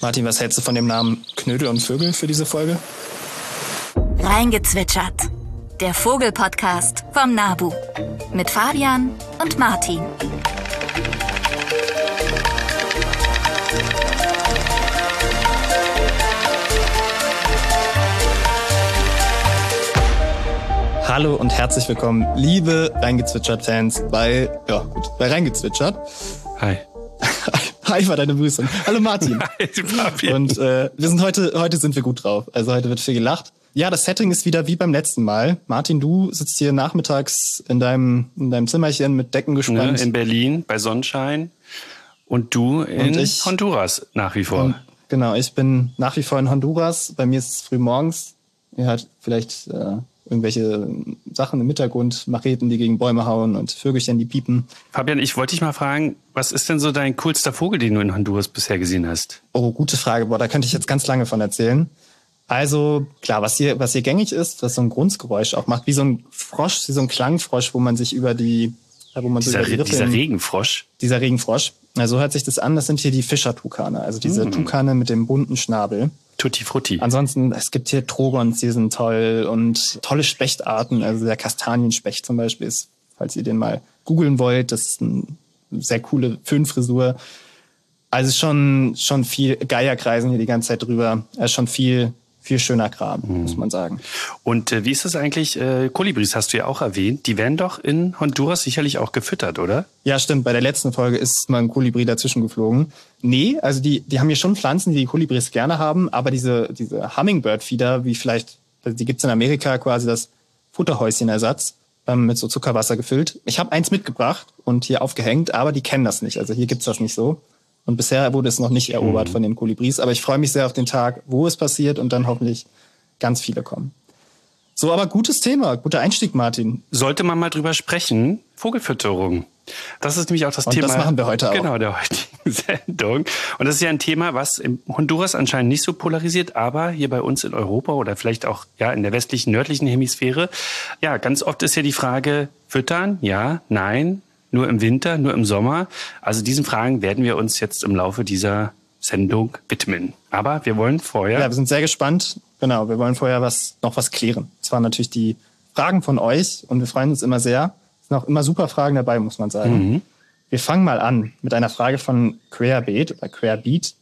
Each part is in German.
Martin, was hältst du von dem Namen Knödel und Vögel für diese Folge? Reingezwitschert. Der Vogelpodcast vom Nabu. Mit Fabian und Martin. Hallo und herzlich willkommen, liebe Reingezwitschert-Fans bei, ja gut, bei Reingezwitschert. Hi. Hi, war deine Begrüßung. Hallo Martin. Hi, Fabian. Und äh, wir sind heute, heute sind wir gut drauf. Also heute wird viel gelacht. Ja, das Setting ist wieder wie beim letzten Mal. Martin, du sitzt hier nachmittags in deinem, in deinem Zimmerchen mit Decken gespannt. Ne, in Berlin bei Sonnenschein und du in Und ich- Honduras nach wie vor. Genau, ich bin nach wie vor in Honduras. Bei mir ist es früh morgens. Ihr hört vielleicht äh, irgendwelche Sachen im Hintergrund, Macheten, die gegen Bäume hauen und Vögelchen, die piepen. Fabian, ich wollte dich mal fragen, was ist denn so dein coolster Vogel, den du in Honduras bisher gesehen hast? Oh, gute Frage. Boah, da könnte ich jetzt ganz lange von erzählen. Also, klar, was hier, was hier gängig ist, was so ein Grunzgeräusch auch macht, wie so ein Frosch, wie so ein Klangfrosch, wo man sich über die, äh, wo man so Dieser, Rippe dieser in- Regenfrosch. dieser Regenfrosch. Also so hört sich das an. Das sind hier die Fischertukane, also diese Mhm. Tukane mit dem bunten Schnabel. Tutti Frutti. Ansonsten, es gibt hier Trogons, die sind toll und tolle Spechtarten. Also der Kastanienspecht zum Beispiel ist, falls ihr den mal googeln wollt, das ist eine sehr coole Föhnfrisur. Also schon, schon viel Geier kreisen hier die ganze Zeit drüber. Also schon viel, viel schöner Kram, muss man sagen. Und äh, wie ist das eigentlich? Äh, Kolibris hast du ja auch erwähnt. Die werden doch in Honduras sicherlich auch gefüttert, oder? Ja, stimmt. Bei der letzten Folge ist mal ein Kolibri dazwischen geflogen. Nee, also die, die haben hier schon Pflanzen, die die Kolibris gerne haben, aber diese, diese Hummingbird-Fieder, wie vielleicht, also die gibt's in Amerika quasi das Futterhäuschenersatz, ähm, mit so Zuckerwasser gefüllt. Ich habe eins mitgebracht und hier aufgehängt, aber die kennen das nicht. Also hier gibt's das nicht so. Und bisher wurde es noch nicht erobert von den Kolibris, aber ich freue mich sehr auf den Tag, wo es passiert und dann hoffentlich ganz viele kommen. So, aber gutes Thema, guter Einstieg, Martin. Sollte man mal drüber sprechen. Vogelfütterung. Das ist nämlich auch das Und Thema. das machen wir heute auch. Genau, der heutigen Sendung. Und das ist ja ein Thema, was in Honduras anscheinend nicht so polarisiert, aber hier bei uns in Europa oder vielleicht auch ja in der westlichen, nördlichen Hemisphäre. Ja, ganz oft ist ja die Frage, füttern? Ja, nein, nur im Winter, nur im Sommer. Also diesen Fragen werden wir uns jetzt im Laufe dieser Sendung widmen. Aber wir wollen vorher Ja, wir sind sehr gespannt. Genau, wir wollen vorher was, noch was klären. Das waren natürlich die Fragen von euch und wir freuen uns immer sehr. Es sind auch immer super Fragen dabei, muss man sagen. Wir fangen mal an mit einer Frage von Querbeat oder Querbeat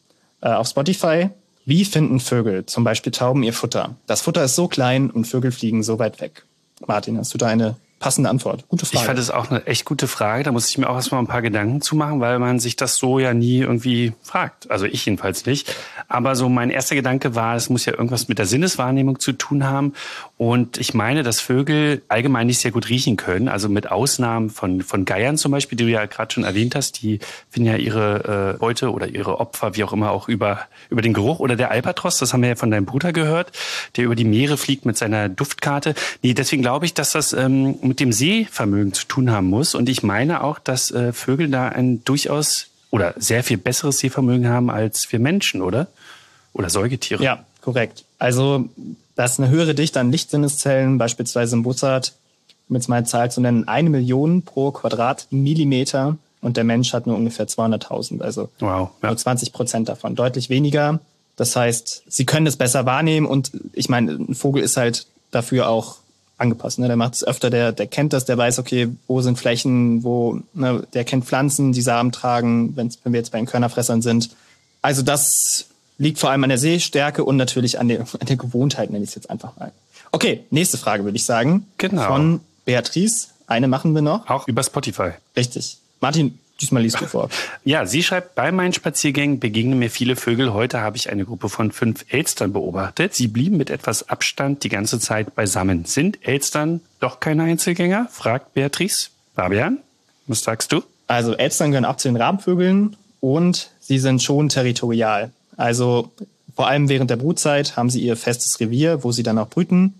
äh, auf Spotify. Wie finden Vögel, zum Beispiel Tauben, ihr Futter? Das Futter ist so klein und Vögel fliegen so weit weg. Martin, hast du da eine passende Antwort? Gute Frage. Ich fand es auch eine echt gute Frage. Da muss ich mir auch erstmal ein paar Gedanken zu machen, weil man sich das so ja nie irgendwie fragt. Also ich jedenfalls nicht. Aber so mein erster Gedanke war, es muss ja irgendwas mit der Sinneswahrnehmung zu tun haben. Und ich meine, dass Vögel allgemein nicht sehr gut riechen können. Also mit Ausnahmen von, von Geiern zum Beispiel, die du ja gerade schon erwähnt hast. Die finden ja ihre äh, Beute oder ihre Opfer, wie auch immer, auch über, über den Geruch. Oder der Albatros, das haben wir ja von deinem Bruder gehört, der über die Meere fliegt mit seiner Duftkarte. Nee, deswegen glaube ich, dass das ähm, mit dem Sehvermögen zu tun haben muss. Und ich meine auch, dass äh, Vögel da ein durchaus oder sehr viel besseres Sehvermögen haben als wir Menschen, oder? Oder Säugetiere. Ja, korrekt. Also, da ist eine höhere Dichte an Lichtsinneszellen, beispielsweise im Bussard, um jetzt mal eine Zahl zu nennen, eine Million pro Quadratmillimeter und der Mensch hat nur ungefähr 200.000, also Wow. Ja. nur 20 Prozent davon, deutlich weniger. Das heißt, sie können es besser wahrnehmen und ich meine, ein Vogel ist halt dafür auch angepasst. Ne? Der macht es öfter, der, der kennt das, der weiß, okay, wo sind Flächen, wo, ne, der kennt Pflanzen, die Samen tragen, wenn wir jetzt bei den Körnerfressern sind. Also das liegt vor allem an der Sehstärke und natürlich an der, an der Gewohnheit, nenne ich es jetzt einfach mal. Okay, nächste Frage würde ich sagen. Genau. Von Beatrice. Eine machen wir noch. Auch über Spotify. Richtig. Martin, diesmal liest du vor. Ja, sie schreibt, bei meinen Spaziergängen begegnen mir viele Vögel. Heute habe ich eine Gruppe von fünf Elstern beobachtet. Sie blieben mit etwas Abstand die ganze Zeit beisammen. Sind Elstern doch keine Einzelgänger? fragt Beatrice. Fabian, was sagst du? Also Elstern gehören auch zu den Rabenvögeln und sie sind schon territorial. Also vor allem während der Brutzeit haben sie ihr festes Revier, wo sie dann auch brüten.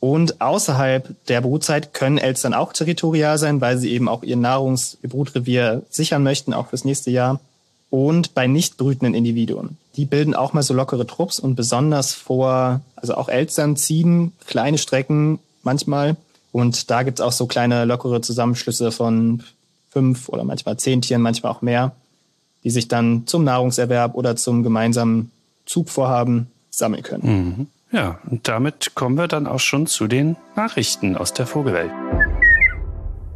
Und außerhalb der Brutzeit können Elstern auch territorial sein, weil sie eben auch ihr Nahrungs-, ihr Brutrevier sichern möchten, auch fürs nächste Jahr. Und bei nicht brütenden Individuen. Die bilden auch mal so lockere Trupps und besonders vor, also auch Elstern ziehen kleine Strecken manchmal. Und da gibt's auch so kleine lockere Zusammenschlüsse von fünf oder manchmal zehn Tieren, manchmal auch mehr. Die sich dann zum Nahrungserwerb oder zum gemeinsamen Zugvorhaben sammeln können. Mhm. Ja, und damit kommen wir dann auch schon zu den Nachrichten aus der Vogelwelt.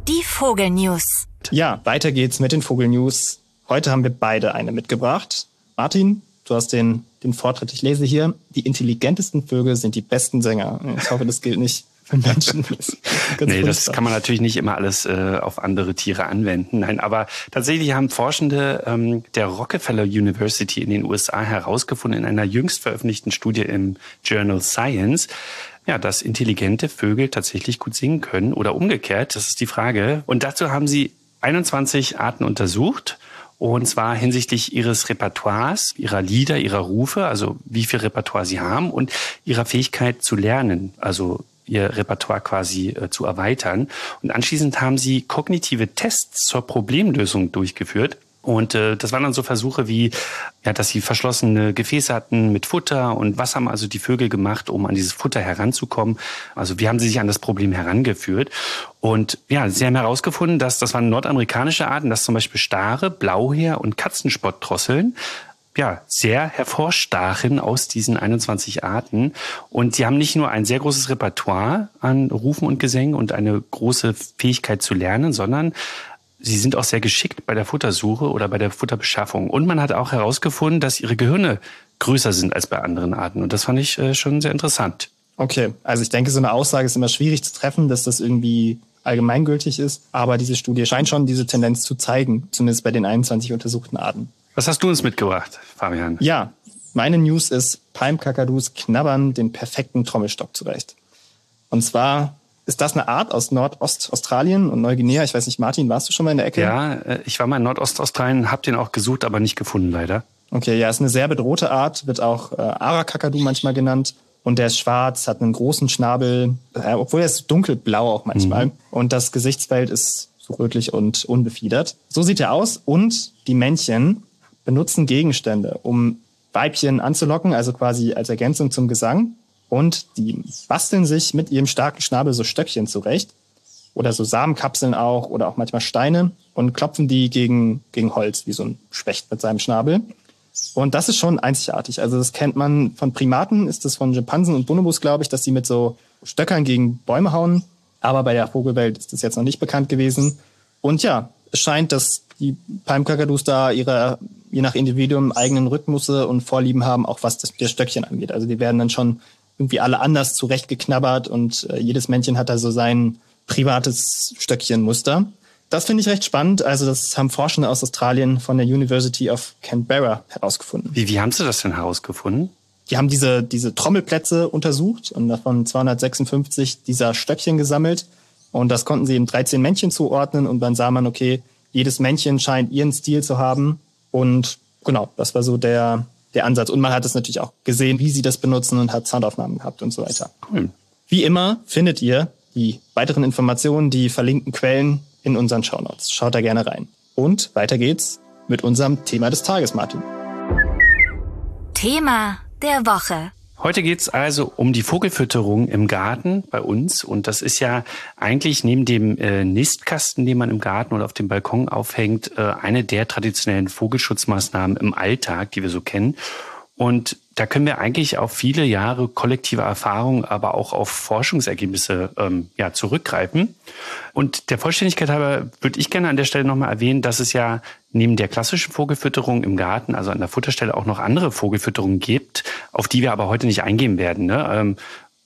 Die Vogelnews. Ja, weiter geht's mit den Vogelnews. Heute haben wir beide eine mitgebracht. Martin, du hast den, den Vortritt. Ich lese hier, die intelligentesten Vögel sind die besten Sänger. Ich hoffe, das gilt nicht für Menschen. Das nee, das kann man natürlich nicht immer alles äh, auf andere Tiere anwenden. Nein, aber tatsächlich haben Forschende ähm, der Rockefeller University in den USA herausgefunden in einer jüngst veröffentlichten Studie im Journal Science, ja, dass intelligente Vögel tatsächlich gut singen können oder umgekehrt. Das ist die Frage. Und dazu haben sie 21 Arten untersucht. Und zwar hinsichtlich ihres Repertoires, ihrer Lieder, ihrer Rufe, also wie viel Repertoire sie haben und ihrer Fähigkeit zu lernen, also ihr Repertoire quasi äh, zu erweitern. Und anschließend haben sie kognitive Tests zur Problemlösung durchgeführt. Und äh, das waren dann so Versuche wie, ja, dass sie verschlossene Gefäße hatten mit Futter und was haben also die Vögel gemacht, um an dieses Futter heranzukommen. Also wie haben sie sich an das Problem herangeführt. Und ja, sie haben herausgefunden, dass das waren nordamerikanische Arten, dass zum Beispiel Stare, Blauheer und Katzenspott-Drosseln ja, sehr hervorstachen aus diesen 21 Arten. Und sie haben nicht nur ein sehr großes Repertoire an Rufen und Gesängen und eine große Fähigkeit zu lernen, sondern sie sind auch sehr geschickt bei der Futtersuche oder bei der Futterbeschaffung. Und man hat auch herausgefunden, dass ihre Gehirne größer sind als bei anderen Arten. Und das fand ich äh, schon sehr interessant. Okay, also ich denke, so eine Aussage ist immer schwierig zu treffen, dass das irgendwie allgemeingültig ist. Aber diese Studie scheint schon diese Tendenz zu zeigen, zumindest bei den 21 untersuchten Arten. Was hast du uns mitgebracht, Fabian? Ja, meine News ist, Palmkakadus knabbern den perfekten Trommelstock zurecht. Und zwar ist das eine Art aus Nordostaustralien und Neuguinea. Ich weiß nicht, Martin, warst du schon mal in der Ecke? Ja, äh, ich war mal in Nordostaustralien, habe den auch gesucht, aber nicht gefunden leider. Okay, ja, ist eine sehr bedrohte Art, wird auch äh, Arakakadu manchmal genannt. Und der ist schwarz, hat einen großen Schnabel, äh, obwohl er ist dunkelblau auch manchmal. Mhm. Und das Gesichtsfeld ist so rötlich und unbefiedert. So sieht er aus. Und die Männchen benutzen Gegenstände, um Weibchen anzulocken, also quasi als Ergänzung zum Gesang. Und die basteln sich mit ihrem starken Schnabel so Stöckchen zurecht. Oder so Samenkapseln auch oder auch manchmal Steine und klopfen die gegen, gegen Holz, wie so ein Specht mit seinem Schnabel. Und das ist schon einzigartig. Also das kennt man von Primaten, ist das von Schimpansen und Bonobos, glaube ich, dass die mit so Stöckern gegen Bäume hauen. Aber bei der Vogelwelt ist das jetzt noch nicht bekannt gewesen. Und ja, es scheint, dass die Palmkakadus da ihre, je nach Individuum, eigenen Rhythmusse und Vorlieben haben, auch was das, das Stöckchen angeht. Also die werden dann schon irgendwie alle anders zurechtgeknabbert und äh, jedes Männchen hat da so sein privates Stöckchenmuster. Das finde ich recht spannend. Also das haben Forschende aus Australien von der University of Canberra herausgefunden. Wie, wie haben sie das denn herausgefunden? Die haben diese, diese Trommelplätze untersucht und davon 256 dieser Stöckchen gesammelt. Und das konnten sie in 13 Männchen zuordnen und dann sah man, okay, jedes Männchen scheint ihren Stil zu haben. Und genau, das war so der, der Ansatz. Und man hat es natürlich auch gesehen, wie sie das benutzen und hat Soundaufnahmen gehabt und so weiter. Cool. Wie immer findet ihr die weiteren Informationen, die verlinkten Quellen in unseren Shownotes. Schaut da gerne rein. Und weiter geht's mit unserem Thema des Tages, Martin. Thema der Woche. Heute geht's also um die Vogelfütterung im Garten bei uns. Und das ist ja eigentlich neben dem äh, Nistkasten, den man im Garten oder auf dem Balkon aufhängt, äh, eine der traditionellen Vogelschutzmaßnahmen im Alltag, die wir so kennen. Und da können wir eigentlich auf viele Jahre kollektive Erfahrung, aber auch auf Forschungsergebnisse ähm, ja, zurückgreifen. Und der Vollständigkeit halber würde ich gerne an der Stelle nochmal erwähnen, dass es ja neben der klassischen Vogelfütterung im Garten, also an der Futterstelle, auch noch andere Vogelfütterungen gibt, auf die wir aber heute nicht eingehen werden. Ne? Ähm,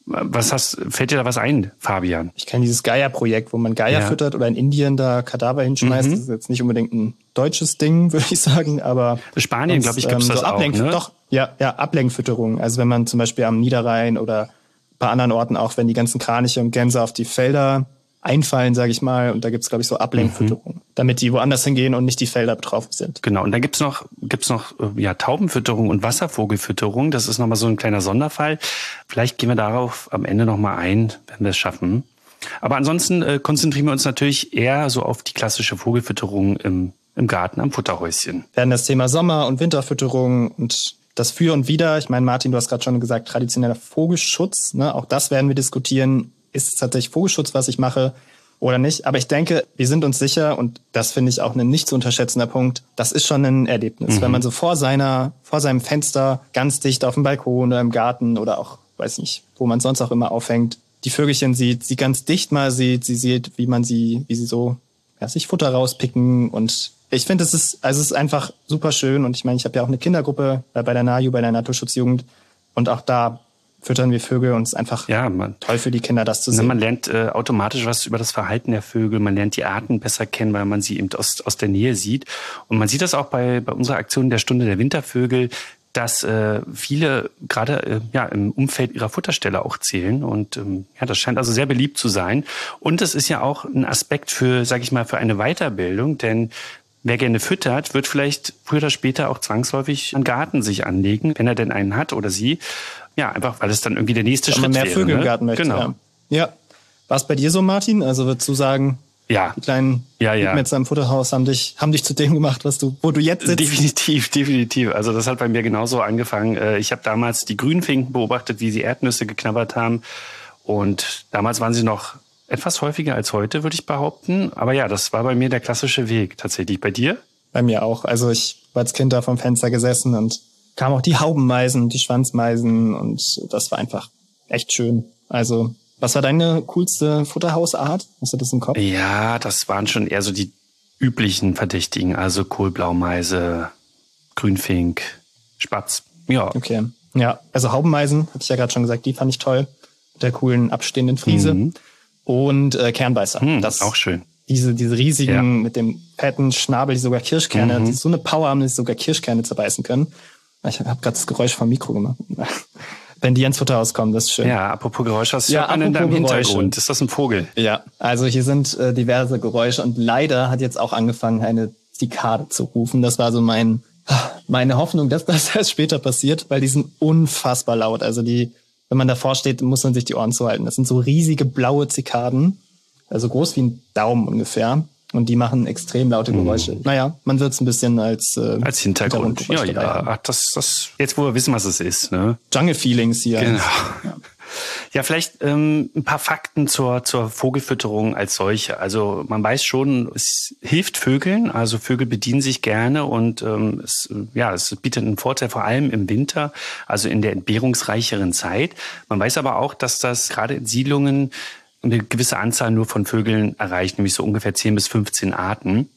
was hast, fällt dir da was ein, Fabian? Ich kenne dieses Geier-Projekt, wo man Geier ja. füttert oder in Indien da Kadaver hinschmeißt. Mhm. Das ist jetzt nicht unbedingt ein deutsches Ding, würde ich sagen, aber Spanien, glaube ich, gibt es ähm, so das auch. Ne? Doch, ja, ja, Ablenkfütterung. Also wenn man zum Beispiel am Niederrhein oder bei anderen Orten auch, wenn die ganzen Kraniche und Gänse auf die Felder einfallen, sage ich mal. Und da gibt's glaube ich, so Ablenkfütterung, mhm. damit die woanders hingehen und nicht die Felder betroffen sind. Genau, und dann gibt's noch, gibt's noch äh, ja, Taubenfütterung und Wasservogelfütterung. Das ist nochmal so ein kleiner Sonderfall. Vielleicht gehen wir darauf am Ende nochmal ein, wenn wir es schaffen. Aber ansonsten äh, konzentrieren wir uns natürlich eher so auf die klassische Vogelfütterung im, im Garten am Futterhäuschen. Wir werden das Thema Sommer- und Winterfütterung und das Für und Wider. Ich meine, Martin, du hast gerade schon gesagt, traditioneller Vogelschutz. Ne? Auch das werden wir diskutieren ist es tatsächlich Vogelschutz, was ich mache. oder nicht. Aber ich denke, wir sind uns sicher und das finde ich auch ein nicht zu unterschätzender Punkt. Das ist schon ein Erlebnis, mhm. wenn man so vor seiner, vor seinem Fenster ganz dicht auf dem Balkon oder im Garten oder auch, weiß nicht, wo man sonst auch immer aufhängt, die Vögelchen sieht, sie ganz dicht mal sieht, sie sieht, wie man sie, wie sie so, ja, sich Futter rauspicken und ich finde, es ist, also es ist einfach super schön und ich meine, ich habe ja auch eine Kindergruppe bei der NAJU, bei der Naturschutzjugend und auch da füttern wir Vögel und es ist einfach ja, man, toll für die Kinder, das zu sehen. Man lernt äh, automatisch was über das Verhalten der Vögel, man lernt die Arten besser kennen, weil man sie eben aus, aus der Nähe sieht. Und man sieht das auch bei, bei unserer Aktion der Stunde der Wintervögel, dass äh, viele gerade äh, ja im Umfeld ihrer Futterstelle auch zählen und ähm, ja das scheint also sehr beliebt zu sein und es ist ja auch ein Aspekt für sage ich mal für eine Weiterbildung denn Wer gerne füttert, wird vielleicht früher oder später auch zwangsläufig einen Garten sich anlegen, wenn er denn einen hat oder sie. Ja, einfach, weil es dann irgendwie der nächste Schritt ist. Mehr Vögel ne? im Garten möchte. Genau. Ja. ja. War es bei dir so, Martin? Also würdest du sagen, ja. die kleinen ja, ja. Metzger im Futterhaus haben dich, haben dich zu dem gemacht, was du, wo du jetzt sitzt? Definitiv, definitiv. Also das hat bei mir genauso angefangen. Äh, ich habe damals die Grünfinken beobachtet, wie sie Erdnüsse geknabbert haben. Und damals waren sie noch etwas häufiger als heute, würde ich behaupten. Aber ja, das war bei mir der klassische Weg tatsächlich. Bei dir? Bei mir auch. Also ich war als Kind da vom Fenster gesessen und kamen auch die Haubenmeisen, die Schwanzmeisen und das war einfach echt schön. Also, was war deine coolste Futterhausart? Hast du das im Kopf? Ja, das waren schon eher so die üblichen Verdächtigen, also Kohlblaumeise, Grünfink, Spatz. Ja. Okay. Ja, also Haubenmeisen, hatte ich ja gerade schon gesagt, die fand ich toll. Mit der coolen abstehenden Friese. Mhm. Und äh, Kernbeißer. Mhm, das auch schön. Diese, diese riesigen ja. mit dem fetten Schnabel, die sogar Kirschkerne, mhm. die so eine Power haben, dass sie sogar Kirschkerne zerbeißen können. Ich habe gerade das Geräusch vom Mikro gemacht. Wenn die ins Futterhaus kommen, das ist schön. Ja, apropos Geräusch, was ja, in deinem Hintergrund? Ist das ein Vogel? Ja, also hier sind äh, diverse Geräusche und leider hat jetzt auch angefangen, eine Zikade zu rufen. Das war so mein meine Hoffnung, dass das erst später passiert, weil die sind unfassbar laut. Also die, wenn man davor steht, muss man sich die Ohren zuhalten. Das sind so riesige blaue Zikaden, also groß wie ein Daumen ungefähr. Und die machen extrem laute Geräusche. Mhm. Naja, man wird es ein bisschen als, äh, als Hintergrund. Ja, ja. Ach, das, das, jetzt, wo wir wissen, was es ist. Ne? Jungle Feelings hier. Genau. Ja. Ja, vielleicht ähm, ein paar Fakten zur, zur Vogelfütterung als solche. Also man weiß schon, es hilft Vögeln. Also Vögel bedienen sich gerne und ähm, es, ja, es bietet einen Vorteil vor allem im Winter, also in der entbehrungsreicheren Zeit. Man weiß aber auch, dass das gerade in Siedlungen eine gewisse Anzahl nur von Vögeln erreicht, nämlich so ungefähr 10 bis 15 Arten.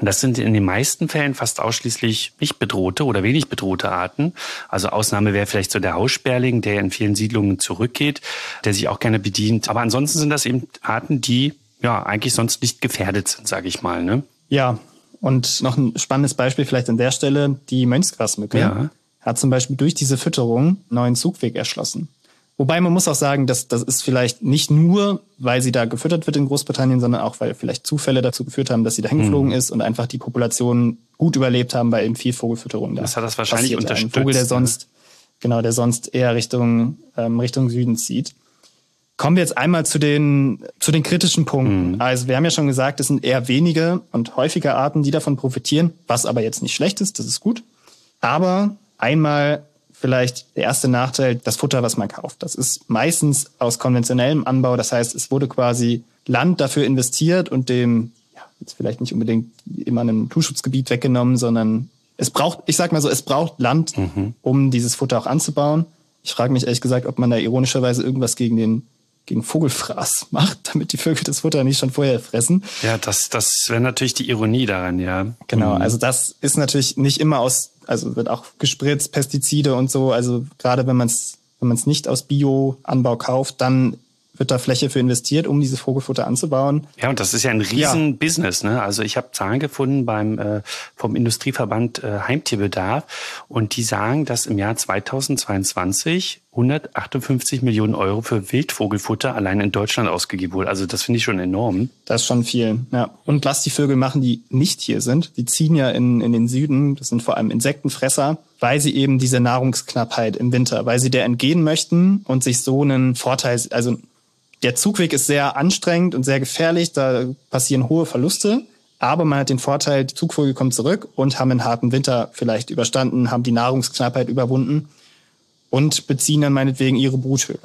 Das sind in den meisten Fällen fast ausschließlich nicht bedrohte oder wenig bedrohte Arten. Also Ausnahme wäre vielleicht so der Haussperling, der in vielen Siedlungen zurückgeht, der sich auch gerne bedient. Aber ansonsten sind das eben Arten, die ja eigentlich sonst nicht gefährdet sind, sage ich mal. Ne? Ja, und noch ein spannendes Beispiel vielleicht an der Stelle, die Mönchsgrasmücke ja. hat zum Beispiel durch diese Fütterung einen neuen Zugweg erschlossen. Wobei man muss auch sagen, dass das ist vielleicht nicht nur, weil sie da gefüttert wird in Großbritannien, sondern auch, weil vielleicht Zufälle dazu geführt haben, dass sie da hingeflogen mhm. ist und einfach die Population gut überlebt haben, weil eben viel Vogelfütterung da. Das hat das wahrscheinlich passiert. unterstützt. Ein Vogel, der sonst, ne? genau, der sonst eher Richtung, ähm, Richtung Süden zieht. Kommen wir jetzt einmal zu den, zu den kritischen Punkten. Mhm. Also wir haben ja schon gesagt, es sind eher wenige und häufige Arten, die davon profitieren, was aber jetzt nicht schlecht ist, das ist gut. Aber einmal vielleicht der erste Nachteil, das Futter, was man kauft. Das ist meistens aus konventionellem Anbau. Das heißt, es wurde quasi Land dafür investiert und dem, ja, jetzt vielleicht nicht unbedingt immer einem Naturschutzgebiet weggenommen, sondern es braucht, ich sag mal so, es braucht Land, mhm. um dieses Futter auch anzubauen. Ich frage mich ehrlich gesagt, ob man da ironischerweise irgendwas gegen den gegen Vogelfraß macht, damit die Vögel das Futter nicht schon vorher fressen. Ja, das, das wäre natürlich die Ironie daran, ja. Genau, mhm. also das ist natürlich nicht immer aus also wird auch gespritzt, Pestizide und so. Also gerade wenn man es wenn man es nicht aus Bio-Anbau kauft, dann wird da Fläche für investiert, um dieses Vogelfutter anzubauen. Ja, und das ist ja ein riesen ja. Ne? Also ich habe Zahlen gefunden beim äh, vom Industrieverband äh, Heimtierbedarf und die sagen, dass im Jahr 2022 158 Millionen Euro für Wildvogelfutter allein in Deutschland ausgegeben wurde. Also das finde ich schon enorm. Das ist schon viel. Ja. Und was die Vögel machen, die nicht hier sind, die ziehen ja in, in den Süden, das sind vor allem Insektenfresser, weil sie eben diese Nahrungsknappheit im Winter, weil sie der entgehen möchten und sich so einen Vorteil, also der Zugweg ist sehr anstrengend und sehr gefährlich, da passieren hohe Verluste. Aber man hat den Vorteil, die Zugvögel kommen zurück und haben einen harten Winter vielleicht überstanden, haben die Nahrungsknappheit überwunden und beziehen dann meinetwegen ihre Bruthöhe.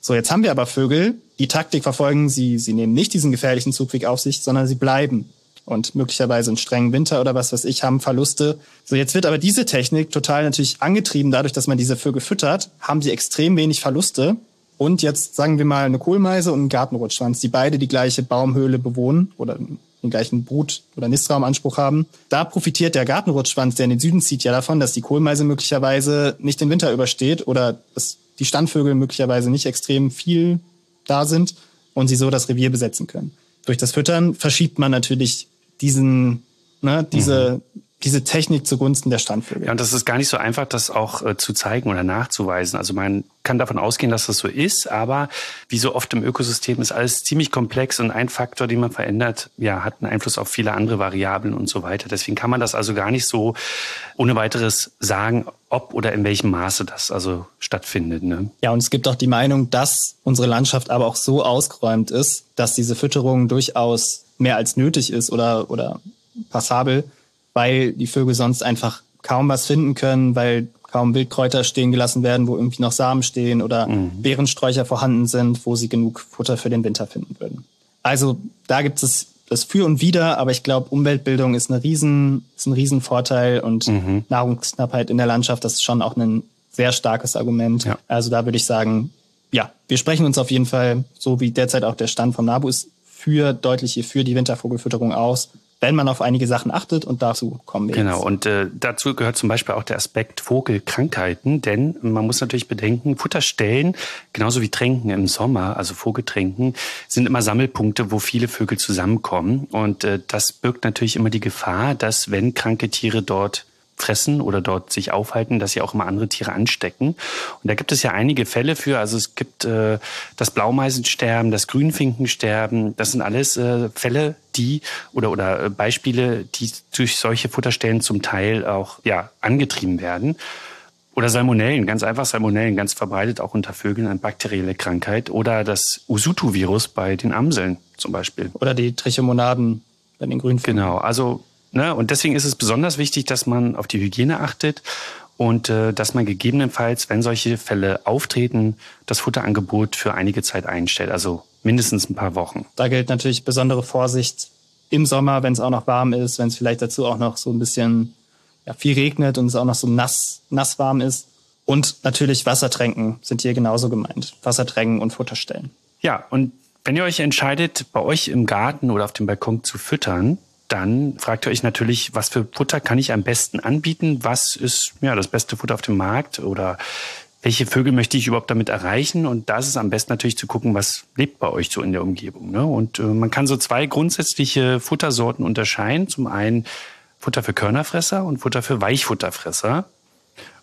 So, jetzt haben wir aber Vögel, die Taktik verfolgen, sie, sie nehmen nicht diesen gefährlichen Zugweg auf sich, sondern sie bleiben. Und möglicherweise einen strengen Winter oder was weiß ich, haben Verluste. So, jetzt wird aber diese Technik total natürlich angetrieben, dadurch, dass man diese Vögel füttert, haben sie extrem wenig Verluste. Und jetzt sagen wir mal eine Kohlmeise und ein Gartenrotschwanz, die beide die gleiche Baumhöhle bewohnen oder den gleichen Brut- oder Nistraumanspruch haben. Da profitiert der Gartenrotschwanz, der in den Süden zieht, ja davon, dass die Kohlmeise möglicherweise nicht den Winter übersteht oder dass die Standvögel möglicherweise nicht extrem viel da sind und sie so das Revier besetzen können. Durch das Füttern verschiebt man natürlich diesen, ne, diese, mhm diese Technik zugunsten der Standvögel. Ja, und das ist gar nicht so einfach, das auch äh, zu zeigen oder nachzuweisen. Also man kann davon ausgehen, dass das so ist, aber wie so oft im Ökosystem ist alles ziemlich komplex und ein Faktor, den man verändert, ja, hat einen Einfluss auf viele andere Variablen und so weiter. Deswegen kann man das also gar nicht so ohne weiteres sagen, ob oder in welchem Maße das also stattfindet. Ne? Ja, und es gibt auch die Meinung, dass unsere Landschaft aber auch so ausgeräumt ist, dass diese Fütterung durchaus mehr als nötig ist oder, oder passabel weil die Vögel sonst einfach kaum was finden können, weil kaum Wildkräuter stehen gelassen werden, wo irgendwie noch Samen stehen oder mhm. Beerensträucher vorhanden sind, wo sie genug Futter für den Winter finden würden. Also da gibt es das Für und Wider, aber ich glaube, Umweltbildung ist, eine riesen, ist ein Riesenvorteil und mhm. Nahrungsknappheit in der Landschaft, das ist schon auch ein sehr starkes Argument. Ja. Also da würde ich sagen, ja, wir sprechen uns auf jeden Fall, so wie derzeit auch der Stand vom NABU ist, für deutlich hier für die Wintervogelfütterung aus wenn man auf einige Sachen achtet und dazu kommen wir Genau, jetzt. und äh, dazu gehört zum Beispiel auch der Aspekt Vogelkrankheiten, denn man muss natürlich bedenken, Futterstellen, genauso wie Tränken im Sommer, also Vogeltränken, sind immer Sammelpunkte, wo viele Vögel zusammenkommen und äh, das birgt natürlich immer die Gefahr, dass wenn kranke Tiere dort fressen oder dort sich aufhalten, dass sie auch immer andere Tiere anstecken. Und da gibt es ja einige Fälle für. Also es gibt äh, das Blaumeisensterben, das Grünfinkensterben. Das sind alles äh, Fälle, die oder oder äh, Beispiele, die durch solche Futterstellen zum Teil auch ja angetrieben werden. Oder Salmonellen, ganz einfach Salmonellen, ganz verbreitet auch unter Vögeln, eine bakterielle Krankheit. Oder das Usutu-Virus bei den Amseln zum Beispiel. Oder die Trichomonaden bei den Grünfinken. Genau, also Ne? Und deswegen ist es besonders wichtig, dass man auf die Hygiene achtet und äh, dass man gegebenenfalls, wenn solche Fälle auftreten, das Futterangebot für einige Zeit einstellt, also mindestens ein paar Wochen. Da gilt natürlich besondere Vorsicht im Sommer, wenn es auch noch warm ist, wenn es vielleicht dazu auch noch so ein bisschen ja, viel regnet und es auch noch so nass, nass warm ist. Und natürlich Wassertränken sind hier genauso gemeint. Wassertränken und Futterstellen. Ja, und wenn ihr euch entscheidet, bei euch im Garten oder auf dem Balkon zu füttern, dann fragt ihr euch natürlich, was für Futter kann ich am besten anbieten? Was ist ja das beste Futter auf dem Markt oder welche Vögel möchte ich überhaupt damit erreichen? Und da ist es am besten natürlich zu gucken, was lebt bei euch so in der Umgebung. Ne? Und äh, man kann so zwei grundsätzliche Futtersorten unterscheiden. Zum einen Futter für Körnerfresser und Futter für Weichfutterfresser.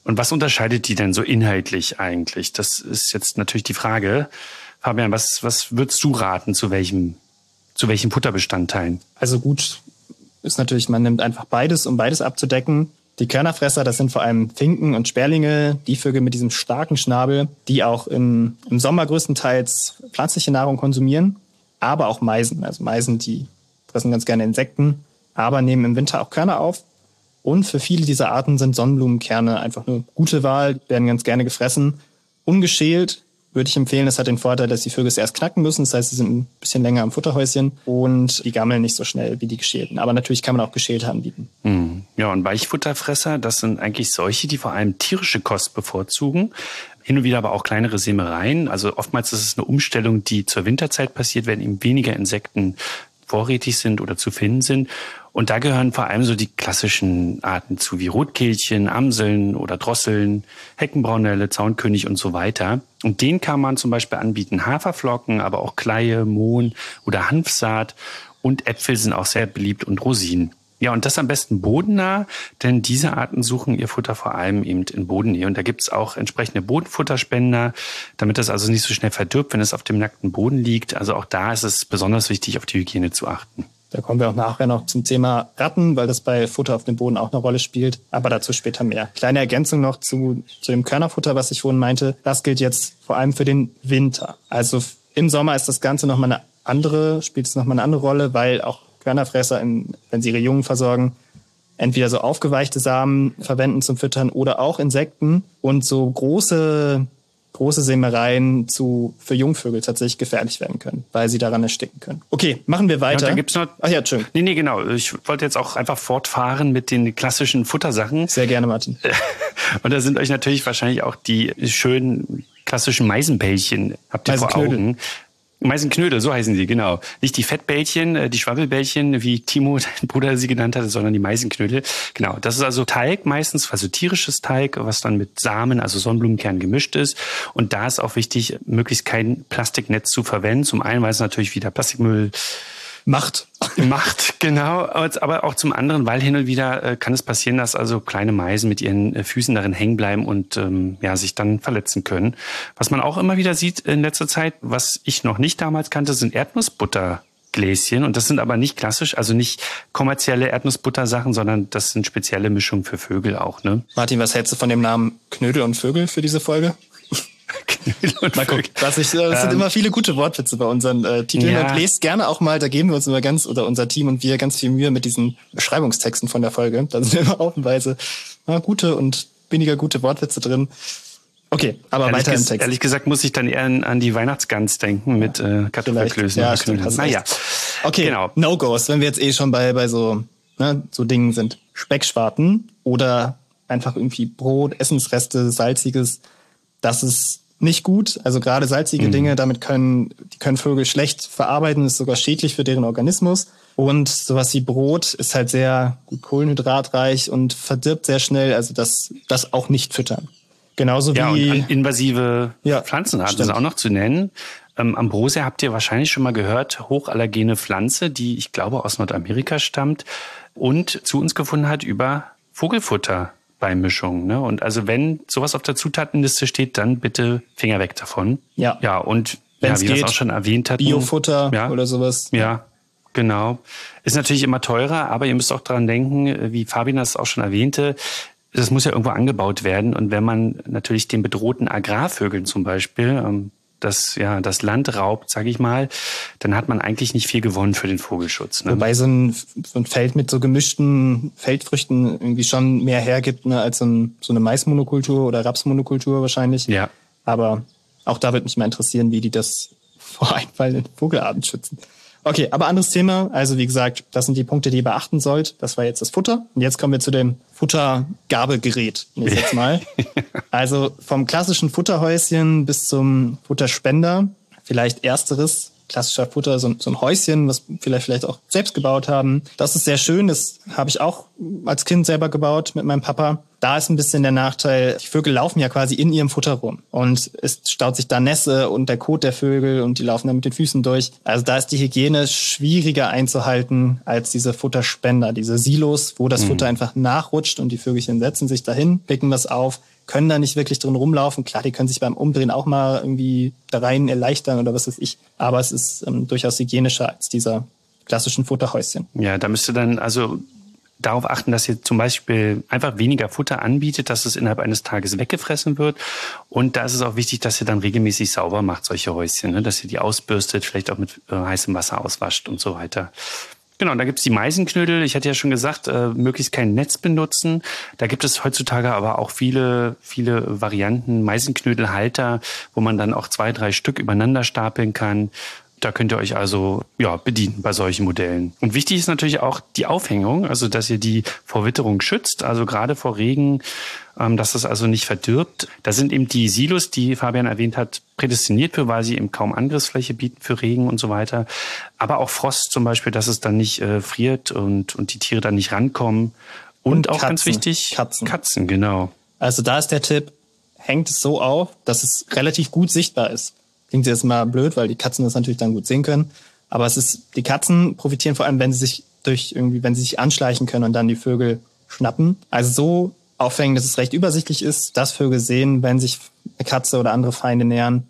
Und was unterscheidet die denn so inhaltlich eigentlich? Das ist jetzt natürlich die Frage. Fabian, was, was würdest du raten, zu welchem, zu welchen Futterbestandteilen? Also gut, ist natürlich, man nimmt einfach beides, um beides abzudecken. Die Körnerfresser, das sind vor allem Finken und Sperlinge, die Vögel mit diesem starken Schnabel, die auch im, im Sommer größtenteils pflanzliche Nahrung konsumieren, aber auch Meisen. Also Meisen, die fressen ganz gerne Insekten, aber nehmen im Winter auch Körner auf. Und für viele dieser Arten sind Sonnenblumenkerne einfach nur gute Wahl, werden ganz gerne gefressen. Ungeschält würde ich empfehlen. Das hat den Vorteil, dass die Vögel es erst knacken müssen. Das heißt, sie sind ein bisschen länger am Futterhäuschen und die gammeln nicht so schnell wie die geschälten. Aber natürlich kann man auch geschälte anbieten. Mhm. Ja, und Weichfutterfresser, das sind eigentlich solche, die vor allem tierische Kost bevorzugen. Hin und wieder aber auch kleinere Sämereien. Also oftmals ist es eine Umstellung, die zur Winterzeit passiert, wenn eben weniger Insekten vorrätig sind oder zu finden sind. Und da gehören vor allem so die klassischen Arten zu, wie Rotkehlchen, Amseln oder Drosseln, Heckenbraunelle, Zaunkönig und so weiter. Und den kann man zum Beispiel anbieten Haferflocken, aber auch Kleie, Mohn oder Hanfsaat. Und Äpfel sind auch sehr beliebt und Rosinen. Ja, und das am besten bodennah, denn diese Arten suchen ihr Futter vor allem eben in Bodennähe. Und da gibt's auch entsprechende Bodenfutterspender, damit das also nicht so schnell verdirbt, wenn es auf dem nackten Boden liegt. Also auch da ist es besonders wichtig, auf die Hygiene zu achten. Da kommen wir auch nachher noch zum Thema Ratten, weil das bei Futter auf dem Boden auch eine Rolle spielt. Aber dazu später mehr. Kleine Ergänzung noch zu, zu dem Körnerfutter, was ich vorhin meinte. Das gilt jetzt vor allem für den Winter. Also im Sommer ist das Ganze nochmal eine andere, spielt es nochmal eine andere Rolle, weil auch Körnerfresser, wenn sie ihre Jungen versorgen, entweder so aufgeweichte Samen verwenden zum Füttern oder auch Insekten. Und so große große Sämereien zu, für Jungvögel tatsächlich gefährlich werden können, weil sie daran ersticken können. Okay, machen wir weiter. Ja, da gibt's noch. Ach ja, schön. Nee, nee, genau. Ich wollte jetzt auch einfach fortfahren mit den klassischen Futtersachen. Sehr gerne, Martin. Und da sind euch natürlich wahrscheinlich auch die schönen klassischen Meisenbällchen, habt ihr vor Augen. Meisenknödel, so heißen sie, genau. Nicht die Fettbällchen, äh, die Schwabbelbällchen, wie Timo, dein Bruder sie genannt hat, sondern die Meisenknödel. Genau, das ist also Teig meistens, also tierisches Teig, was dann mit Samen, also Sonnenblumenkern gemischt ist. Und da ist auch wichtig, möglichst kein Plastiknetz zu verwenden. Zum einen, weil es natürlich wieder Plastikmüll Macht. Macht, genau. Aber auch zum anderen, weil hin und wieder äh, kann es passieren, dass also kleine Meisen mit ihren äh, Füßen darin hängen bleiben und ähm, ja, sich dann verletzen können. Was man auch immer wieder sieht in letzter Zeit, was ich noch nicht damals kannte, sind Erdnussbuttergläschen. Und das sind aber nicht klassisch, also nicht kommerzielle Erdnussbuttersachen, sondern das sind spezielle Mischungen für Vögel auch. Ne? Martin, was hältst du von dem Namen Knödel und Vögel für diese Folge? mal gucken. Was ich, äh, es sind ähm, immer viele gute Wortwitze bei unseren äh, Titeln. Ja. Und lest gerne auch mal, da geben wir uns immer ganz, oder unser Team und wir ganz viel Mühe mit diesen Beschreibungstexten von der Folge. Da sind immer haufenweise na, gute und weniger gute Wortwitze drin. Okay, aber ehrlich weiter im Text. Ehrlich gesagt muss ich dann eher an, an die Weihnachtsgans denken mit äh, Kartoffelklößen. Ja, stimmt. Naja. Okay, genau. No-Gos, wenn wir jetzt eh schon bei, bei so, ne, so Dingen sind. Speckschwarten oder einfach irgendwie Brot, Essensreste, salziges. Das ist nicht gut. Also gerade salzige mhm. Dinge, damit können, die können Vögel schlecht verarbeiten, ist sogar schädlich für deren Organismus. Und sowas wie Brot ist halt sehr gut kohlenhydratreich und verdirbt sehr schnell. Also das, das auch nicht füttern. Genauso ja, wie und invasive ja, Pflanzenarten sind auch noch zu nennen. Ähm, Ambrosia habt ihr wahrscheinlich schon mal gehört, hochallergene Pflanze, die ich glaube aus Nordamerika stammt und zu uns gefunden hat über Vogelfutter. Beimischung. Ne? Und also wenn sowas auf der Zutatenliste steht, dann bitte Finger weg davon. Ja. Ja, und ja, wie wir es auch schon erwähnt hatten. Biofutter ja, oder sowas. Ja, genau. Ist natürlich immer teurer, aber ihr müsst auch daran denken, wie Fabian das auch schon erwähnte, das muss ja irgendwo angebaut werden. Und wenn man natürlich den bedrohten Agrarvögeln zum Beispiel, ähm, das, ja, das Land raubt, sage ich mal, dann hat man eigentlich nicht viel gewonnen für den Vogelschutz. Ne? Wobei so ein, so ein Feld mit so gemischten Feldfrüchten irgendwie schon mehr hergibt ne, als so, ein, so eine Maismonokultur oder Rapsmonokultur wahrscheinlich. Ja. Aber auch da würde mich mal interessieren, wie die das vor einfallenden Vogelarten schützen. Okay, aber anderes Thema. Also wie gesagt, das sind die Punkte, die ihr beachten sollt. Das war jetzt das Futter. Und jetzt kommen wir zu dem Futtergabelgerät, ich jetzt mal. also vom klassischen Futterhäuschen bis zum Futterspender. Vielleicht ersteres klassischer Futter, so, so ein Häuschen, was vielleicht vielleicht auch selbst gebaut haben. Das ist sehr schön. Das habe ich auch als Kind selber gebaut mit meinem Papa. Da ist ein bisschen der Nachteil, die Vögel laufen ja quasi in ihrem Futter rum und es staut sich da Nässe und der Kot der Vögel und die laufen dann mit den Füßen durch. Also da ist die Hygiene schwieriger einzuhalten als diese Futterspender, diese Silos, wo das mhm. Futter einfach nachrutscht und die Vögelchen setzen sich dahin, picken das auf, können da nicht wirklich drin rumlaufen. Klar, die können sich beim Umdrehen auch mal irgendwie da rein erleichtern oder was weiß ich. Aber es ist ähm, durchaus hygienischer als dieser klassischen Futterhäuschen. Ja, da müsste dann also darauf achten, dass ihr zum Beispiel einfach weniger Futter anbietet, dass es innerhalb eines Tages weggefressen wird. Und da ist es auch wichtig, dass ihr dann regelmäßig sauber macht, solche Häuschen, ne? dass ihr die ausbürstet, vielleicht auch mit äh, heißem Wasser auswascht und so weiter. Genau, da gibt's die Meisenknödel. Ich hatte ja schon gesagt, äh, möglichst kein Netz benutzen. Da gibt es heutzutage aber auch viele, viele Varianten, Meisenknödelhalter, wo man dann auch zwei, drei Stück übereinander stapeln kann. Da könnt ihr euch also ja, bedienen bei solchen Modellen. Und wichtig ist natürlich auch die Aufhängung, also dass ihr die vor Witterung schützt, also gerade vor Regen, ähm, dass das also nicht verdirbt. Da sind eben die Silos, die Fabian erwähnt hat, prädestiniert für, weil sie eben kaum Angriffsfläche bieten für Regen und so weiter. Aber auch Frost zum Beispiel, dass es dann nicht äh, friert und, und die Tiere dann nicht rankommen. Und, und auch Katzen. ganz wichtig, Katzen. Katzen, genau. Also da ist der Tipp, hängt es so auf, dass es relativ gut sichtbar ist. Klingt jetzt mal blöd, weil die Katzen das natürlich dann gut sehen können. Aber es ist, die Katzen profitieren vor allem, wenn sie sich durch irgendwie, wenn sie sich anschleichen können und dann die Vögel schnappen. Also so aufhängen, dass es recht übersichtlich ist, dass Vögel sehen, wenn sich eine Katze oder andere Feinde nähern.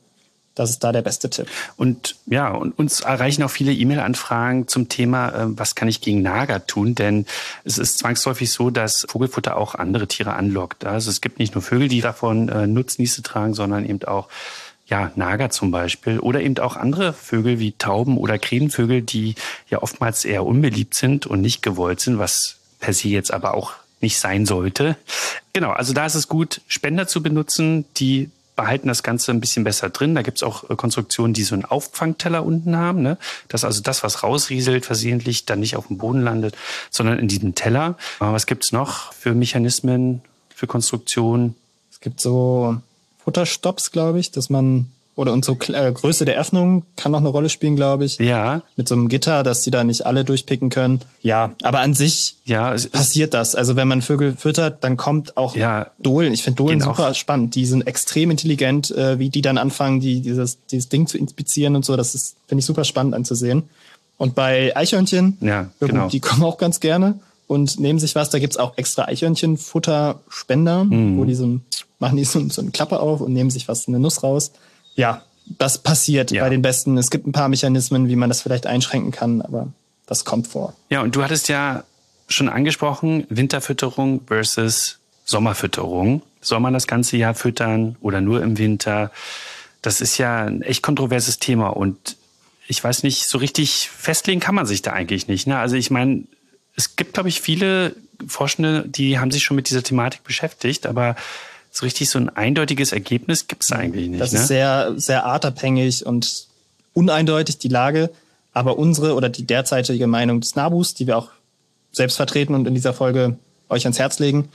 Das ist da der beste Tipp. Und ja, und uns erreichen auch viele E-Mail-Anfragen zum Thema, äh, was kann ich gegen Nager tun? Denn es ist zwangsläufig so, dass Vogelfutter auch andere Tiere anlockt. Also es gibt nicht nur Vögel, die davon äh, Nutznieße tragen, sondern eben auch ja, Nager zum Beispiel oder eben auch andere Vögel wie Tauben oder Krähenvögel, die ja oftmals eher unbeliebt sind und nicht gewollt sind, was per se jetzt aber auch nicht sein sollte. Genau, also da ist es gut, Spender zu benutzen, die behalten das Ganze ein bisschen besser drin. Da gibt's auch äh, Konstruktionen, die so einen Auffangteller unten haben, ne? dass also das, was rausrieselt, versehentlich dann nicht auf dem Boden landet, sondern in diesem Teller. Was gibt's noch für Mechanismen, für Konstruktionen? Es gibt so Futterstops, glaube ich, dass man oder und so äh, Größe der Öffnung kann noch eine Rolle spielen, glaube ich. Ja. Mit so einem Gitter, dass die da nicht alle durchpicken können. Ja, aber an sich ja, es passiert das. Also wenn man Vögel füttert, dann kommt auch ja, Dohlen. Ich finde Dohlen Gehen super auch. spannend. Die sind extrem intelligent, äh, wie die dann anfangen, die, dieses, dieses Ding zu inspizieren und so. Das ist, finde ich, super spannend anzusehen. Und bei Eichhörnchen, Ja, genau. die kommen auch ganz gerne und nehmen sich was. Da gibt's auch extra Eichhörnchenfutterspender, Mhm. wo die so, machen die so, so eine Klappe auf und nehmen sich was, eine Nuss raus. Ja, das passiert Ja. bei den Besten. Es gibt ein paar Mechanismen, wie man das vielleicht einschränken kann, aber das kommt vor. Ja, und du hattest ja schon angesprochen, Winterfütterung versus Sommerfütterung. Soll man das ganze Jahr füttern oder nur im Winter? Das ist ja ein echt kontroverses Thema und ich weiß nicht, so richtig festlegen kann man sich da eigentlich nicht. Ne? Also ich meine, es gibt, glaube ich, viele Forschende, die haben sich schon mit dieser Thematik beschäftigt, aber so richtig so ein eindeutiges Ergebnis gibt es eigentlich nicht. Das ne? ist sehr, sehr artabhängig und uneindeutig, die Lage. Aber unsere oder die derzeitige Meinung des NABUs, die wir auch selbst vertreten und in dieser Folge euch ans Herz legen,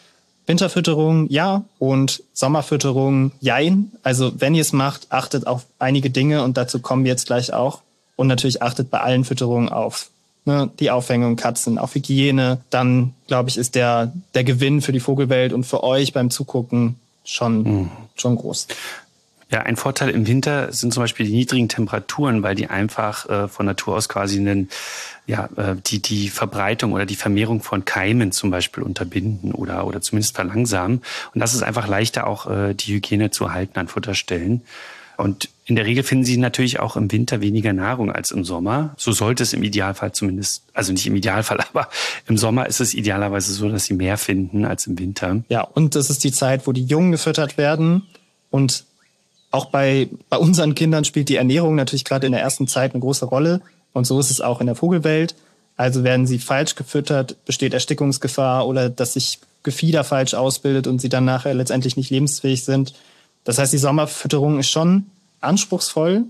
Winterfütterung ja und Sommerfütterung jein. Also wenn ihr es macht, achtet auf einige Dinge und dazu kommen wir jetzt gleich auch. Und natürlich achtet bei allen Fütterungen auf ne, die Aufhängung Katzen, auf Hygiene. Dann, glaube ich, ist der, der Gewinn für die Vogelwelt und für euch beim Zugucken schon, schon groß. Ja, ein Vorteil im Winter sind zum Beispiel die niedrigen Temperaturen, weil die einfach äh, von Natur aus quasi einen, ja, äh, die, die Verbreitung oder die Vermehrung von Keimen zum Beispiel unterbinden oder, oder zumindest verlangsamen. Und das ist einfach leichter auch äh, die Hygiene zu halten an Futterstellen. Und in der Regel finden sie natürlich auch im Winter weniger Nahrung als im Sommer. So sollte es im Idealfall zumindest, also nicht im Idealfall, aber im Sommer ist es idealerweise so, dass sie mehr finden als im Winter. Ja, und das ist die Zeit, wo die Jungen gefüttert werden. Und auch bei, bei unseren Kindern spielt die Ernährung natürlich gerade in der ersten Zeit eine große Rolle. Und so ist es auch in der Vogelwelt. Also werden sie falsch gefüttert, besteht Erstickungsgefahr oder dass sich Gefieder falsch ausbildet und sie dann nachher letztendlich nicht lebensfähig sind. Das heißt, die Sommerfütterung ist schon anspruchsvoll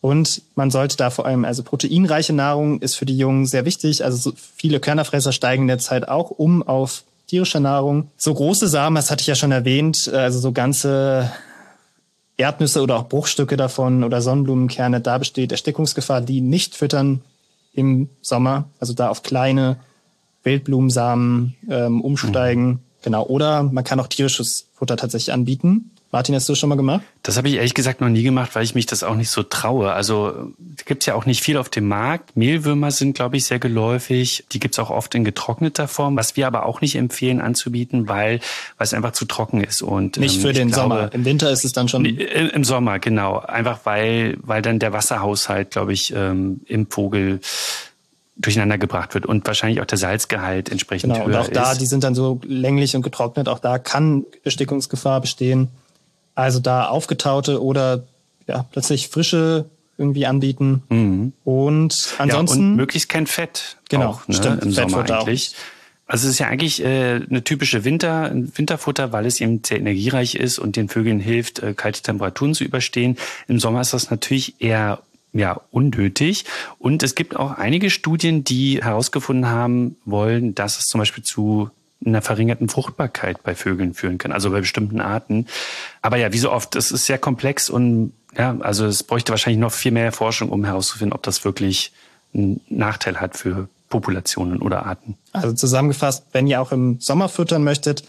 und man sollte da vor allem, also proteinreiche Nahrung ist für die Jungen sehr wichtig. Also so viele Körnerfresser steigen in der Zeit auch um auf tierische Nahrung. So große Samen, das hatte ich ja schon erwähnt, also so ganze Erdnüsse oder auch Bruchstücke davon oder Sonnenblumenkerne, da besteht Erstickungsgefahr, die nicht füttern im Sommer. Also da auf kleine Wildblumensamen ähm, umsteigen. Genau. Oder man kann auch tierisches Futter tatsächlich anbieten. Martin, hast du das schon mal gemacht? Das habe ich ehrlich gesagt noch nie gemacht, weil ich mich das auch nicht so traue. Also gibt's ja auch nicht viel auf dem Markt. Mehlwürmer sind, glaube ich, sehr geläufig. Die gibt's auch oft in getrockneter Form, was wir aber auch nicht empfehlen anzubieten, weil, weil es einfach zu trocken ist. Und, Nicht ähm, für den glaube, Sommer. Im Winter ist es dann schon. Im im Sommer, genau. Einfach weil, weil dann der Wasserhaushalt, glaube ich, ähm, im Vogel durcheinander gebracht wird und wahrscheinlich auch der Salzgehalt entsprechend Genau, und höher auch da, ist. die sind dann so länglich und getrocknet, auch da kann Erstickungsgefahr bestehen. Also da aufgetaute oder ja, plötzlich frische irgendwie anbieten. Und ja, ansonsten. und möglichst kein Fett. Genau, auch, ne, stimmt, im Sommer Fettfutter auch eigentlich. Also es ist ja eigentlich äh, eine typische Winter, Winterfutter, weil es eben sehr energiereich ist und den Vögeln hilft, äh, kalte Temperaturen zu überstehen. Im Sommer ist das natürlich eher ja, unnötig. Und es gibt auch einige Studien, die herausgefunden haben wollen, dass es zum Beispiel zu einer verringerten Fruchtbarkeit bei Vögeln führen kann, also bei bestimmten Arten. Aber ja, wie so oft, es ist sehr komplex und ja, also es bräuchte wahrscheinlich noch viel mehr Forschung, um herauszufinden, ob das wirklich einen Nachteil hat für Populationen oder Arten. Also zusammengefasst, wenn ihr auch im Sommer füttern möchtet,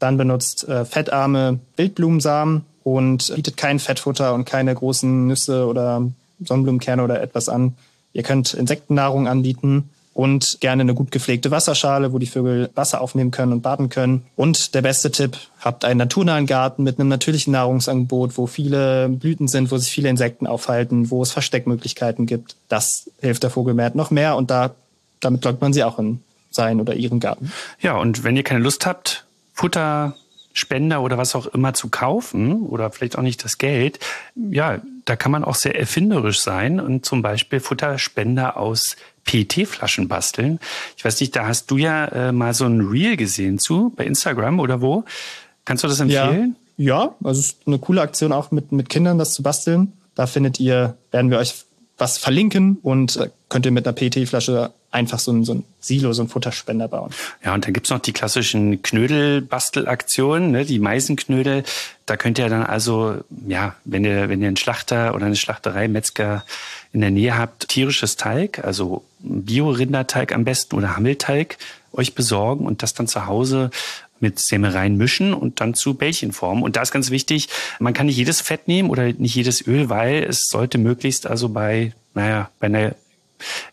dann benutzt äh, fettarme Wildblumensamen und bietet kein Fettfutter und keine großen Nüsse oder Sonnenblumenkerne oder etwas an. Ihr könnt Insektennahrung anbieten und gerne eine gut gepflegte Wasserschale, wo die Vögel Wasser aufnehmen können und baden können. Und der beste Tipp, habt einen naturnahen Garten mit einem natürlichen Nahrungsangebot, wo viele Blüten sind, wo sich viele Insekten aufhalten, wo es Versteckmöglichkeiten gibt. Das hilft der Vogelmäht noch mehr und da, damit lockt man sie auch in seinen oder ihren Garten. Ja, und wenn ihr keine Lust habt, Futter, Spender oder was auch immer zu kaufen oder vielleicht auch nicht das Geld, ja, da kann man auch sehr erfinderisch sein und zum Beispiel Futterspender aus PET-Flaschen basteln. Ich weiß nicht, da hast du ja äh, mal so ein Reel gesehen zu bei Instagram oder wo. Kannst du das empfehlen? Ja, also es ist eine coole Aktion auch mit, mit Kindern, das zu basteln. Da findet ihr, werden wir euch was verlinken und äh, könnt ihr mit einer PET-Flasche einfach so ein, so ein Silo, so ein Futterspender bauen. Ja, und dann gibt's noch die klassischen Knödel-Bastelaktionen, ne, die Meisenknödel. Da könnt ihr dann also, ja, wenn ihr, wenn ihr einen Schlachter oder eine Schlachterei, Metzger in der Nähe habt, tierisches Teig, also Bio-Rinderteig am besten oder Hammelteig euch besorgen und das dann zu Hause mit Sämereien mischen und dann zu Bällchen formen. Und da ist ganz wichtig, man kann nicht jedes Fett nehmen oder nicht jedes Öl, weil es sollte möglichst also bei, naja, bei einer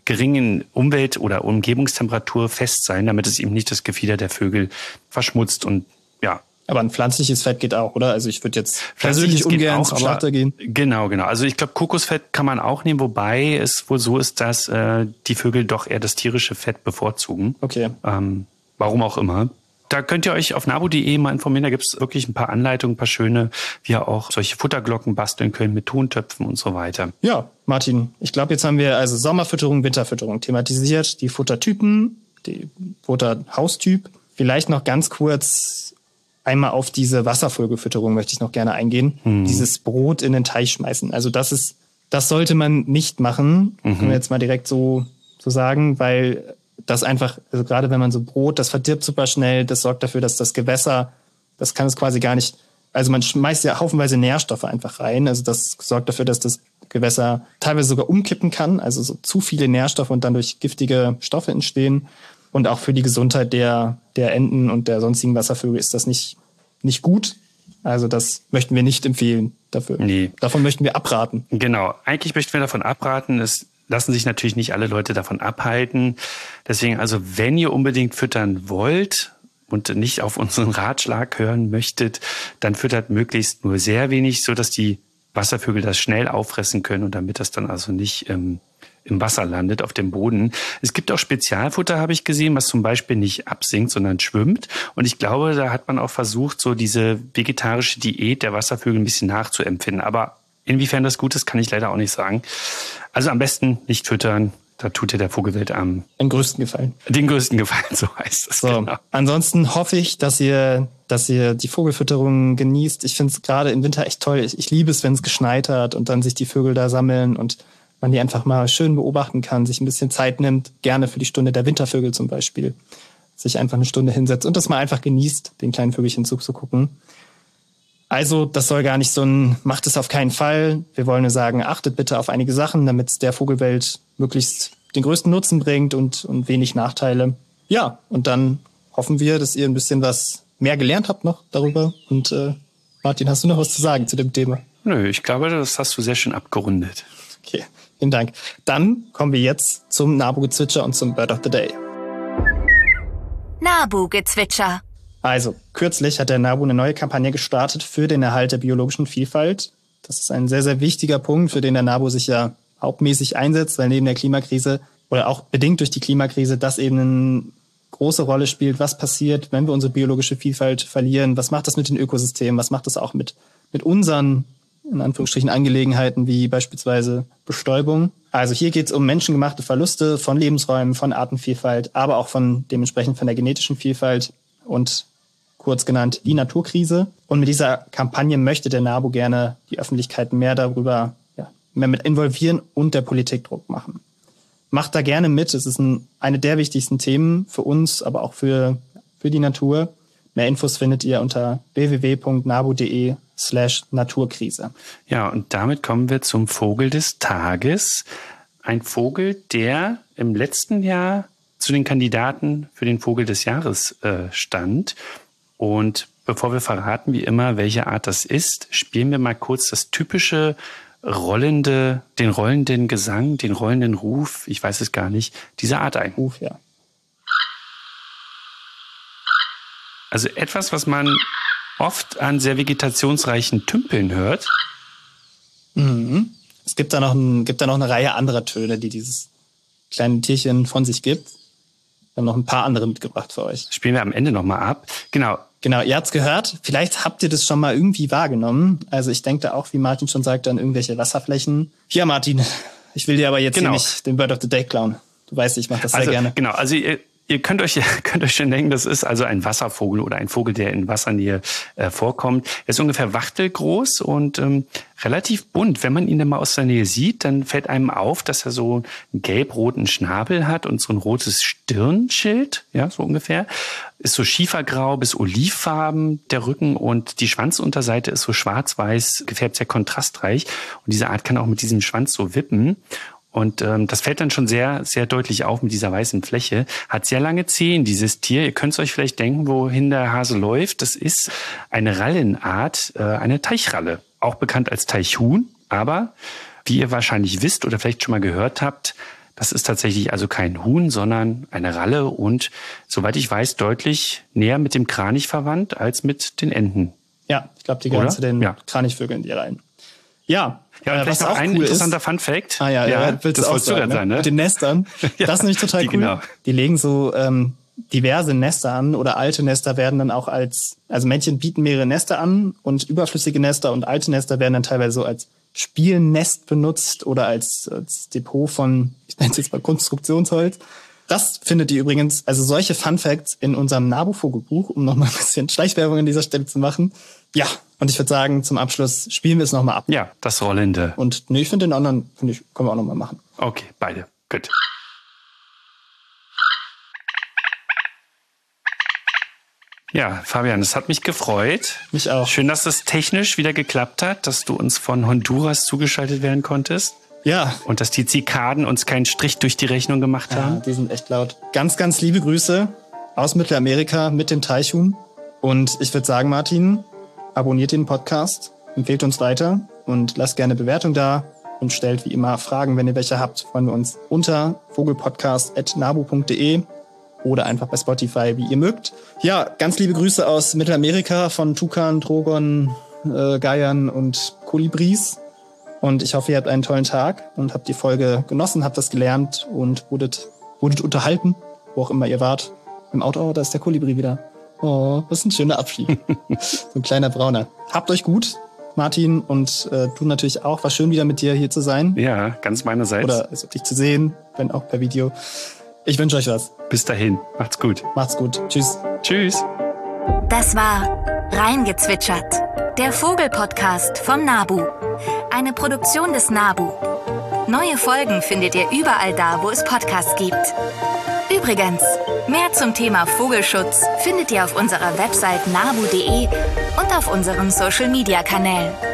geringen Umwelt- oder Umgebungstemperatur fest sein, damit es eben nicht das Gefieder der Vögel verschmutzt und ja, aber ein pflanzliches Fett geht auch, oder? Also ich würde jetzt persönlich ungern auch, zum Schlachter gehen. Genau, genau. Also ich glaube, Kokosfett kann man auch nehmen, wobei es wohl so ist, dass äh, die Vögel doch eher das tierische Fett bevorzugen. Okay. Ähm, warum auch immer. Da könnt ihr euch auf nabu.de mal informieren. Da gibt's wirklich ein paar Anleitungen, ein paar schöne, wie ihr auch solche Futterglocken basteln könnt mit Tontöpfen und so weiter. Ja, Martin, ich glaube, jetzt haben wir also Sommerfütterung, Winterfütterung thematisiert, die Futtertypen, die Futterhaustyp. Vielleicht noch ganz kurz einmal auf diese Wasserfolgefütterung möchte ich noch gerne eingehen. Mhm. Dieses Brot in den Teich schmeißen. Also das ist, das sollte man nicht machen. Mhm. Können wir jetzt mal direkt so, so sagen, weil das einfach, also gerade wenn man so Brot, das verdirbt super schnell, das sorgt dafür, dass das Gewässer, das kann es quasi gar nicht, also man schmeißt ja haufenweise Nährstoffe einfach rein. Also das sorgt dafür, dass das Gewässer teilweise sogar umkippen kann, also so zu viele Nährstoffe und dann durch giftige Stoffe entstehen. Und auch für die Gesundheit der, der Enten und der sonstigen Wasservögel ist das nicht, nicht gut. Also das möchten wir nicht empfehlen dafür. Nee. Davon möchten wir abraten. Genau. Eigentlich möchten wir davon abraten. Es lassen sich natürlich nicht alle Leute davon abhalten. Deswegen also, wenn ihr unbedingt füttern wollt, und nicht auf unseren Ratschlag hören möchtet, dann füttert möglichst nur sehr wenig, so dass die Wasservögel das schnell auffressen können und damit das dann also nicht ähm, im Wasser landet, auf dem Boden. Es gibt auch Spezialfutter, habe ich gesehen, was zum Beispiel nicht absinkt, sondern schwimmt. Und ich glaube, da hat man auch versucht, so diese vegetarische Diät der Wasservögel ein bisschen nachzuempfinden. Aber inwiefern das gut ist, kann ich leider auch nicht sagen. Also am besten nicht füttern. Da tut dir der Vogelwelt am den größten Gefallen. Den größten Gefallen, so heißt es. So. Genau. Ansonsten hoffe ich, dass ihr, dass ihr die Vogelfütterung genießt. Ich finde es gerade im Winter echt toll. Ich, ich liebe es, wenn es geschneit hat und dann sich die Vögel da sammeln und man die einfach mal schön beobachten kann, sich ein bisschen Zeit nimmt, gerne für die Stunde der Wintervögel zum Beispiel, sich einfach eine Stunde hinsetzt und das mal einfach genießt, den kleinen Vögelchen zuzugucken. Also, das soll gar nicht so ein, macht es auf keinen Fall. Wir wollen nur sagen, achtet bitte auf einige Sachen, damit es der Vogelwelt möglichst den größten Nutzen bringt und, und wenig Nachteile. Ja, und dann hoffen wir, dass ihr ein bisschen was mehr gelernt habt noch darüber. Und äh, Martin, hast du noch was zu sagen zu dem Thema? Nö, ich glaube, das hast du sehr schön abgerundet. Okay. Vielen Dank. Dann kommen wir jetzt zum Nabu-Gezwitscher und zum Bird of the Day. Nabu-Gezwitscher. Also, kürzlich hat der NABU eine neue Kampagne gestartet für den Erhalt der biologischen Vielfalt. Das ist ein sehr, sehr wichtiger Punkt, für den der NABU sich ja hauptmäßig einsetzt, weil neben der Klimakrise oder auch bedingt durch die Klimakrise das eben eine große Rolle spielt. Was passiert, wenn wir unsere biologische Vielfalt verlieren? Was macht das mit den Ökosystemen? Was macht das auch mit, mit unseren in Anführungsstrichen Angelegenheiten wie beispielsweise Bestäubung. Also hier geht es um menschengemachte Verluste von Lebensräumen, von Artenvielfalt, aber auch von dementsprechend von der genetischen Vielfalt und kurz genannt die Naturkrise. Und mit dieser Kampagne möchte der NABU gerne die Öffentlichkeit mehr darüber, ja, mehr mit involvieren und der Politik Druck machen. Macht da gerne mit. Es ist ein, eine der wichtigsten Themen für uns, aber auch für, für die Natur. Mehr Infos findet ihr unter www.nabu.de slash Naturkrise. Ja, und damit kommen wir zum Vogel des Tages. Ein Vogel, der im letzten Jahr zu den Kandidaten für den Vogel des Jahres äh, stand. Und bevor wir verraten, wie immer, welche Art das ist, spielen wir mal kurz das typische rollende, den rollenden Gesang, den rollenden Ruf, ich weiß es gar nicht, dieser Art ein. Ruf, ja. Also etwas, was man oft an sehr vegetationsreichen Tümpeln hört. Mhm. Es gibt da, noch ein, gibt da noch eine Reihe anderer Töne, die dieses kleine Tierchen von sich gibt. Wir haben noch ein paar andere mitgebracht für euch. Spielen wir am Ende nochmal ab. Genau. Genau, ihr habt's gehört. Vielleicht habt ihr das schon mal irgendwie wahrgenommen. Also ich denke da auch, wie Martin schon sagte, an irgendwelche Wasserflächen. Ja, Martin, ich will dir aber jetzt genau. hier nicht den Bird of the Day klauen. Du weißt, ich mache das also, sehr gerne. Genau, also ihr, ihr könnt euch, könnt euch schon denken, das ist also ein Wasservogel oder ein Vogel, der in Wassernähe äh, vorkommt. Er ist ungefähr wachtelgroß und ähm, relativ bunt. Wenn man ihn dann mal aus der Nähe sieht, dann fällt einem auf, dass er so einen gelb-roten Schnabel hat und so ein rotes Stirnschild, ja, so ungefähr. Ist so schiefergrau bis olivfarben der Rücken und die Schwanzunterseite ist so schwarz-weiß gefärbt, sehr kontrastreich. Und diese Art kann auch mit diesem Schwanz so wippen. Und ähm, das fällt dann schon sehr, sehr deutlich auf mit dieser weißen Fläche. Hat sehr lange Zehen, dieses Tier. Ihr könnt euch vielleicht denken, wohin der Hase läuft. Das ist eine Rallenart, äh, eine Teichralle. Auch bekannt als Teichhuhn. Aber wie ihr wahrscheinlich wisst oder vielleicht schon mal gehört habt, das ist tatsächlich also kein Huhn, sondern eine Ralle und soweit ich weiß, deutlich näher mit dem Kranich verwandt als mit den Enten. Ja, ich glaube, die gehören zu den ja. Kranichvögeln, die Rallen. Ja, ja, äh, vielleicht noch ein cool interessanter ist, Fun Fact. Ah ja, ja, ja das wolltest du gerade sein, ne? Mit den Nestern. ja, das ist nämlich total cool. Genau. Die legen so ähm, diverse Nester an oder alte Nester werden dann auch als, also Männchen bieten mehrere Nester an und überflüssige Nester und alte Nester werden dann teilweise so als Spielnest benutzt oder als, als Depot von, ich nenne es jetzt mal Konstruktionsholz. Das findet ihr übrigens, also solche Fun Facts in unserem Nabu-Vogelbuch, um nochmal ein bisschen Schleichwerbung an dieser Stelle zu machen. Ja, und ich würde sagen, zum Abschluss spielen wir es nochmal ab. Ja, das Rollende. Und nee, ich finde den anderen, finde ich, können wir auch nochmal machen. Okay, beide. Gut. Ja, Fabian, es hat mich gefreut. Mich auch. Schön, dass es technisch wieder geklappt hat, dass du uns von Honduras zugeschaltet werden konntest. Ja. Und dass die Zikaden uns keinen Strich durch die Rechnung gemacht haben. Ja, die sind echt laut. Ganz, ganz liebe Grüße aus Mittelamerika mit dem Teichhuhn. Und ich würde sagen, Martin, abonniert den Podcast, empfehlt uns weiter und lasst gerne Bewertung da und stellt wie immer Fragen, wenn ihr welche habt. Freuen wir uns unter vogelpodcast.nabu.de oder einfach bei Spotify, wie ihr mögt. Ja, ganz liebe Grüße aus Mittelamerika von Tukan, Trogon, äh, Geiern und Kolibris. Und ich hoffe, ihr habt einen tollen Tag und habt die Folge genossen, habt das gelernt und wurdet, wurdet unterhalten, wo auch immer ihr wart. Im Auto, oh, da ist der Kolibri wieder. Oh, was ein schöner Abschied. so ein kleiner Brauner. Habt euch gut, Martin, und äh, du natürlich auch. War schön, wieder mit dir hier zu sein. Ja, ganz meinerseits. Oder also, dich zu sehen, wenn auch per Video. Ich wünsche euch was. Bis dahin. Macht's gut. Macht's gut. Tschüss. Tschüss. Das war Reingezwitschert, der Vogelpodcast vom Nabu. Eine Produktion des Nabu. Neue Folgen findet ihr überall da, wo es Podcasts gibt. Übrigens, mehr zum Thema Vogelschutz findet ihr auf unserer Website nabu.de und auf unseren Social-Media-Kanälen.